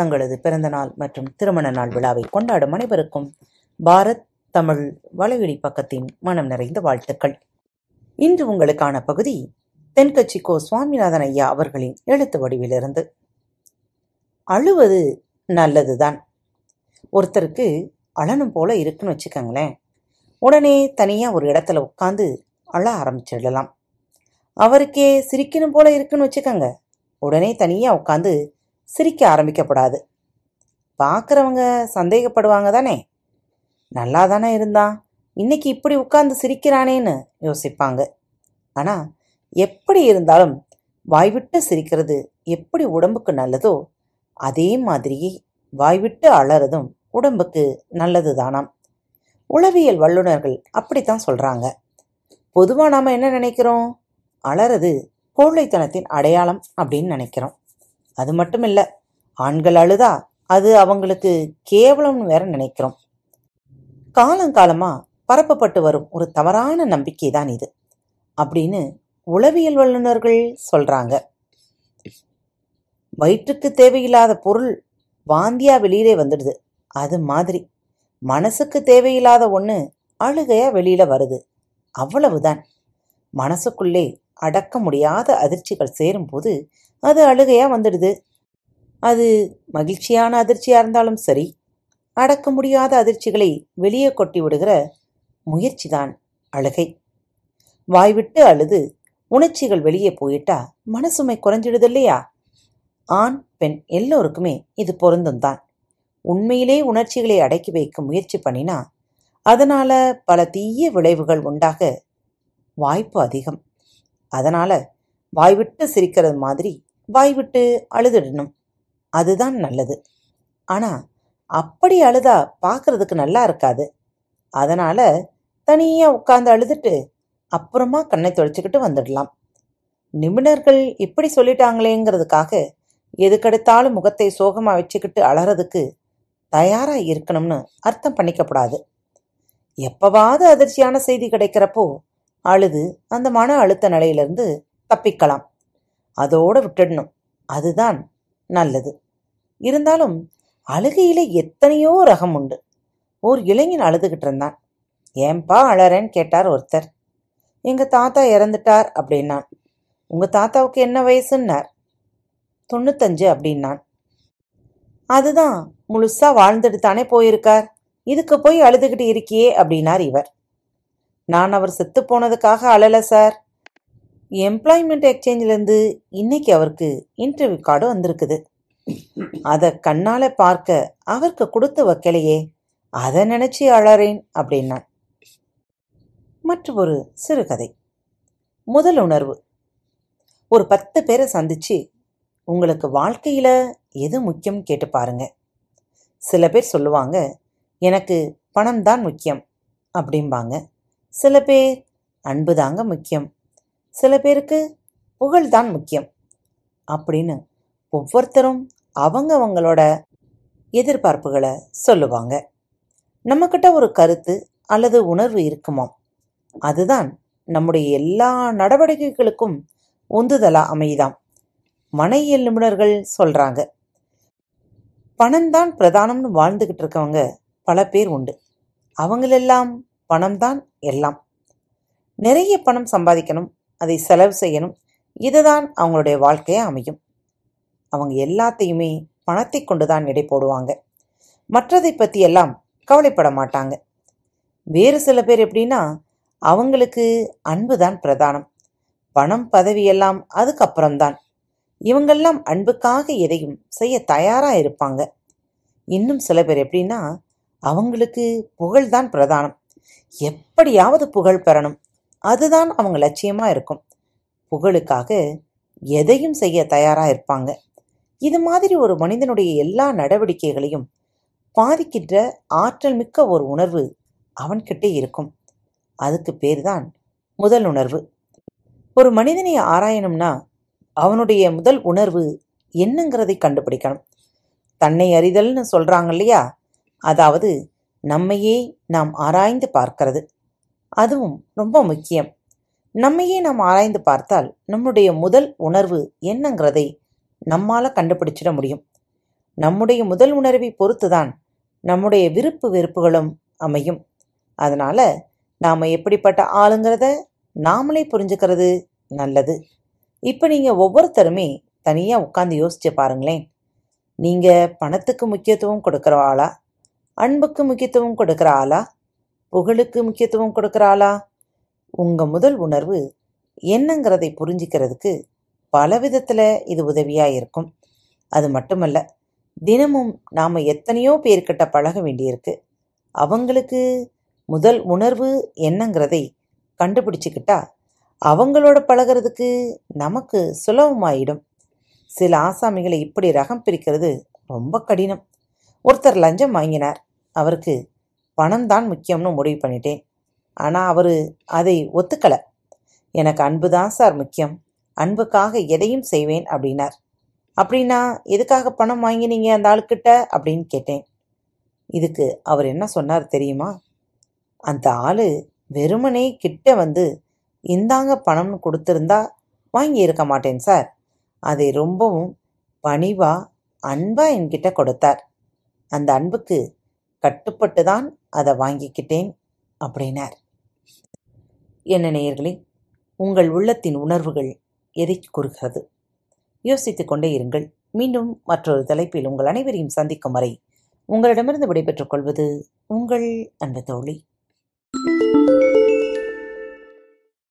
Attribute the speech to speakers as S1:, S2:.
S1: தங்களது பிறந்தநாள் மற்றும் திருமண நாள் விழாவை கொண்டாடும் அனைவருக்கும் பாரத் தமிழ் வலையொலி பக்கத்தின் மனம் நிறைந்த வாழ்த்துக்கள். இன்று உங்களுக்கான பகுதி தென்கட்சி கோ சுவாமிநாதன் ஐயா அவர்களின் எழுத்து வடிவிலிருந்து. அழுவது நல்லதுதான். ஒருத்தருக்கு அழனும் போல இருக்குன்னு வச்சுக்கோங்களேன். உடனே தனியாக ஒரு இடத்துல உட்காந்து அழ ஆரம்பிச்சிடலாம். அவருக்கே சிரிக்கணும் போல இருக்குன்னு வச்சுக்கோங்க. உடனே தனியாக உட்காந்து சிரிக்க ஆரம்பிக்கப்படாது. பார்க்குறவங்க சந்தேகப்படுவாங்க தானே? நல்லா தானே இருந்தான் இன்னைக்கு இப்படி உட்கார்ந்து சிரிக்கிறானேன்னு யோசிப்பாங்க. ஆனால் எப்படி இருந்தாலும் வாய்விட்டு சிரிக்கிறது எப்படி உடம்புக்கு நல்லதோ அதே மாதிரியே வாய்விட்டு அலறதும் உடம்புக்கு நல்லது தானாம் உளவியல் வல்லுநர்கள் அப்படித்தான் சொல்கிறாங்க பொதுவாக நாம் என்ன நினைக்கிறோம்? அலறது கோழைத்தனத்தின் அடையாளம் அப்படின்னு நினைக்கிறோம். அது மட்டும் இல்லை ஆண்கள் அழுதா அது அவங்களுக்கு கேவலம்னு வேற நினைக்கிறோம். காலங்காலமாக பரப்பப்பட்டு வரும் ஒரு தவறான நம்பிக்கை தான் இது அப்படின்னு உளவியல் வல்லுநர்கள் சொல்கிறாங்க வயிற்றுக்கு தேவையில்லாத பொருள் வாந்தியா வெளியிலே வந்துடுது. அது மாதிரி மனசுக்கு தேவையில்லாத ஒன்று அழுகையா வெளியில வருது. அவ்வளவுதான். மனசுக்குள்ளே அடக்க முடியாத அதிர்ச்சிகள் சேரும்போது அது அழுகையா வந்துடுது. அது மகிழ்ச்சியான அதிர்ச்சியா இருந்தாலும் சரி அடக்க முடியாத அதிர்ச்சிகளை வெளியே கொட்டி விடுகிற முயற்சிதான் அழுகை. வாய்விட்டு அழுது உணர்ச்சிகள் வெளியே போயிட்டா மனசுமை குறைஞ்சிடுது இல்லையா? ஆண் பெண் எல்லோருக்குமே இது பொருந்தும் தான். உண்மையிலே உணர்ச்சிகளை அடக்கி வைக்க முயற்சி பண்ணினா அதனால பல தீய விளைவுகள் உண்டாக வாய்ப்பு அதிகம். அதனால வாய்விட்டு சிரிக்கிறது மாதிரி வாய்விட்டு அழுதுடணும். அதுதான் நல்லது. ஆனா அப்படி அழுதா பார்க்கறதுக்கு நல்லா இருக்காது. அதனால தனியா உட்கார்ந்து அழுதுட்டு அப்புறமா கண்ணை தொலைச்சிக்கிட்டு வந்துடலாம். நிபுணர்கள் இப்படி சொல்லிட்டாங்களேங்கிறதுக்காக எதுக்கெடுத்தாலும் முகத்தை சோகமா வச்சுக்கிட்டு அலறதுக்கு தயாரா இருக்கணும்னு அர்த்தம் பண்ணிக்கப்படாது. எப்பவாவது அதிர்ச்சியான செய்தி கிடைக்கிறப்போ அழுது அந்த மன அழுத்த நிலையிலிருந்து தப்பிக்கலாம். அதோட விட்டுடணும். அதுதான் நல்லது. இருந்தாலும் அழுகையில் எத்தனையோ ரகம் உண்டு. ஓர் இளைஞன் அழுதுகிட்டு இருந்தான். ஏன்பா அழறேன்னு கேட்டார் ஒருத்தர். எங்கள் தாத்தா இறந்துட்டார் அப்படின்னான். உங்கள் தாத்தாவுக்கு என்ன வயசுன்னார்? தொண்ணூத்தஞ்சு அப்படின்னான். அதுதான் முழுசாக வாழ்ந்துட்டு தானே போயிருக்கார். இதுக்கு போய் அழுதுகிட்டு இருக்கியே அப்படின்னார் இவர். நான் அவர் செத்து போனதுக்காக அழல சார். எம்ப்ளாய்மெண்ட் எக்ஸ்சேஞ்சிலேருந்து இன்னைக்கு அவருக்கு இன்டர்வியூ கார்டு வந்திருக்குது. அதை கண்ணால பார்க்க அவருக்கு கொடுத்து வைக்கலையே அதை நினச்சி அழறேன் அப்படின்னான். மற்றொரு சிறுகதை. முதல் உணர்வு. ஒரு பத்து பேரை சந்திச்சு உங்களுக்கு வாழ்க்கையில் எது முக்கியம்? கேட்டு பாருங்க. சில பேர் சொல்லுவாங்க எனக்கு பணம் தான் முக்கியம் அப்படிம்பாங்க. சில பேர் அன்பு தாங்க முக்கியம் சில பேருக்கு புகழ்தான் முக்கியம். அப்படின்னு ஒவ்வொருத்தரும் அவங்க அவங்களோட எதிர்பார்ப்புகளை சொல்லுவாங்க. நம்மக்கிட்ட ஒரு கருத்து அல்லது உணர்வு இருக்குமா? அதுதான் நம்முடைய எல்லா நடவடிக்கைகளுக்கும் உந்துதலா அமையுதாம். மனையியல் நிபுணர்கள் சொல்றாங்க. பணம்தான் பிரதானம்னு வாழ்ந்துகிட்டு இருக்கவங்க பல பேர் உண்டு. அவங்களெல்லாம் பணம்தான் எல்லாம். நிறைய பணம் சம்பாதிக்கணும் அதை செலவு செய்யணும். இதுதான் அவங்களுடைய வாழ்க்கையா அமையும். அவங்க எல்லாத்தையுமே பணத்தை கொண்டு தான் எடை போடுவாங்க. மற்றதை பற்றி எல்லாம் கவலைப்பட மாட்டாங்க. வேறு சில பேர் எப்படின்னா அவங்களுக்கு அன்பு தான் பிரதானம். பணம் பதவியெல்லாம் அதுக்கப்புறம்தான். இவங்கெல்லாம் அன்புக்காக எதையும் செய்ய தயாராக இருப்பாங்க. இன்னும் சில பேர் எப்படின்னா அவங்களுக்கு புகழ்தான் பிரதானம். எப்படியாவது புகழ் பெறணும். அதுதான் அவங்க லட்சியமா இருக்கும். புகழுக்காக எதையும் செய்ய தயாரா இருப்பாங்க. இது மாதிரி ஒரு மனிதனுடைய எல்லா நடவடிக்கைகளையும் பாதிக்கின்ற ஆற்றல் மிக்க ஒரு உணர்வு அவன்கிட்டே இருக்கும். அதுக்கு பேர்தான் முதல் உணர்வு. ஒரு மனிதனை ஆராயணும்னா அவனுடைய முதல் உணர்வு என்னங்கிறதை கண்டுபிடிக்கணும். தன்னை அறிதல்னு சொல்றாங்க இல்லையா? அதாவது நம்மையே நாம் ஆராய்ந்து பார்க்கிறது. அதுவும் ரொம்ப முக்கியம். நம்மையே நாம் ஆராய்ந்து பார்த்தால் நம்முடைய முதல் உணர்வு என்னங்கிறதை நம்மால் கண்டுபிடிச்சிட முடியும். நம்முடைய முதல் உணர்வை பொறுத்துதான் நம்முடைய விருப்பு வெறுப்புகளும் அமையும். அதனால் நாம் எப்படிப்பட்ட ஆளுங்கிறத நாமளே புரிஞ்சுக்கிறது நல்லது. இப்போ நீங்கள் ஒவ்வொருத்தருமே தனியாக உட்காந்து யோசிச்சு பாருங்களேன். நீங்கள் பணத்துக்கு முக்கியத்துவம் கொடுக்குற ஆளா? அன்புக்கு முக்கியத்துவம் கொடுக்குற ஆளா? புகழுக்கு முக்கியத்துவம் கொடுக்குறாளா? உங்கள் உங்க முதல் உணர்வு என்னங்கிறதை புரிஞ்சுக்கிறதுக்கு பல விதத்துல இது உதவியா இருக்கும். அது மட்டுமல்ல தினமும் நாம எத்தனையோ பேர்கிட்ட பழக வேண்டியிருக்கு. அவங்களுக்கு முதல் உணர்வு என்னங்கிறதை கண்டுபிடிச்சுக்கிட்டா அவங்களோட பழகிறதுக்கு நமக்கு சுலபமாயிடும். சில ஆசாமிகளை இப்படி ரகம் பிரிக்கிறது ரொம்ப கடினம். ஒருத்தர் லஞ்சம் வாங்கினார். அவருக்கு பணம் தான் முக்கியம்னு முடிவு பண்ணிட்டேன். ஆனால் அவர் அதை ஒத்துக்கலை. எனக்கு அன்பு தான் சார் முக்கியம். அன்புக்காக எதையும் செய்வேன் அப்படின்னார். அப்படின்னா எதுக்காக பணம் வாங்கினீங்க அந்த ஆளுக்கிட்ட அப்படின்னு கேட்டேன். இதுக்கு அவர் என்ன சொன்னார் தெரியுமா? அந்த ஆள் வெறுமனே கிட்ட வந்து இந்தாங்க பணம்னு கொடுத்துருந்தா வாங்கி இருக்க மாட்டேன் சார். அதை ரொம்பவும் பணிவாக அன்பாக என்கிட்ட கொடுத்தார். அந்த அன்புக்கு கட்டுப்பட்டு தான் அதை வாங்கிக்கிட்டேன் அப்படின்னார். என்ன நேயர்களே உங்கள் உள்ளத்தின் உணர்வுகள் எதை கூறுகிறது? யோசித்துக் கொண்டே இருங்கள். மீண்டும் மற்றொரு தலைப்பில் உங்கள் அனைவரையும் சந்திக்கும் வரை உங்களிடமிருந்து விடைபெற்றுக் கொள்வது உங்கள் அன்பு தோழி.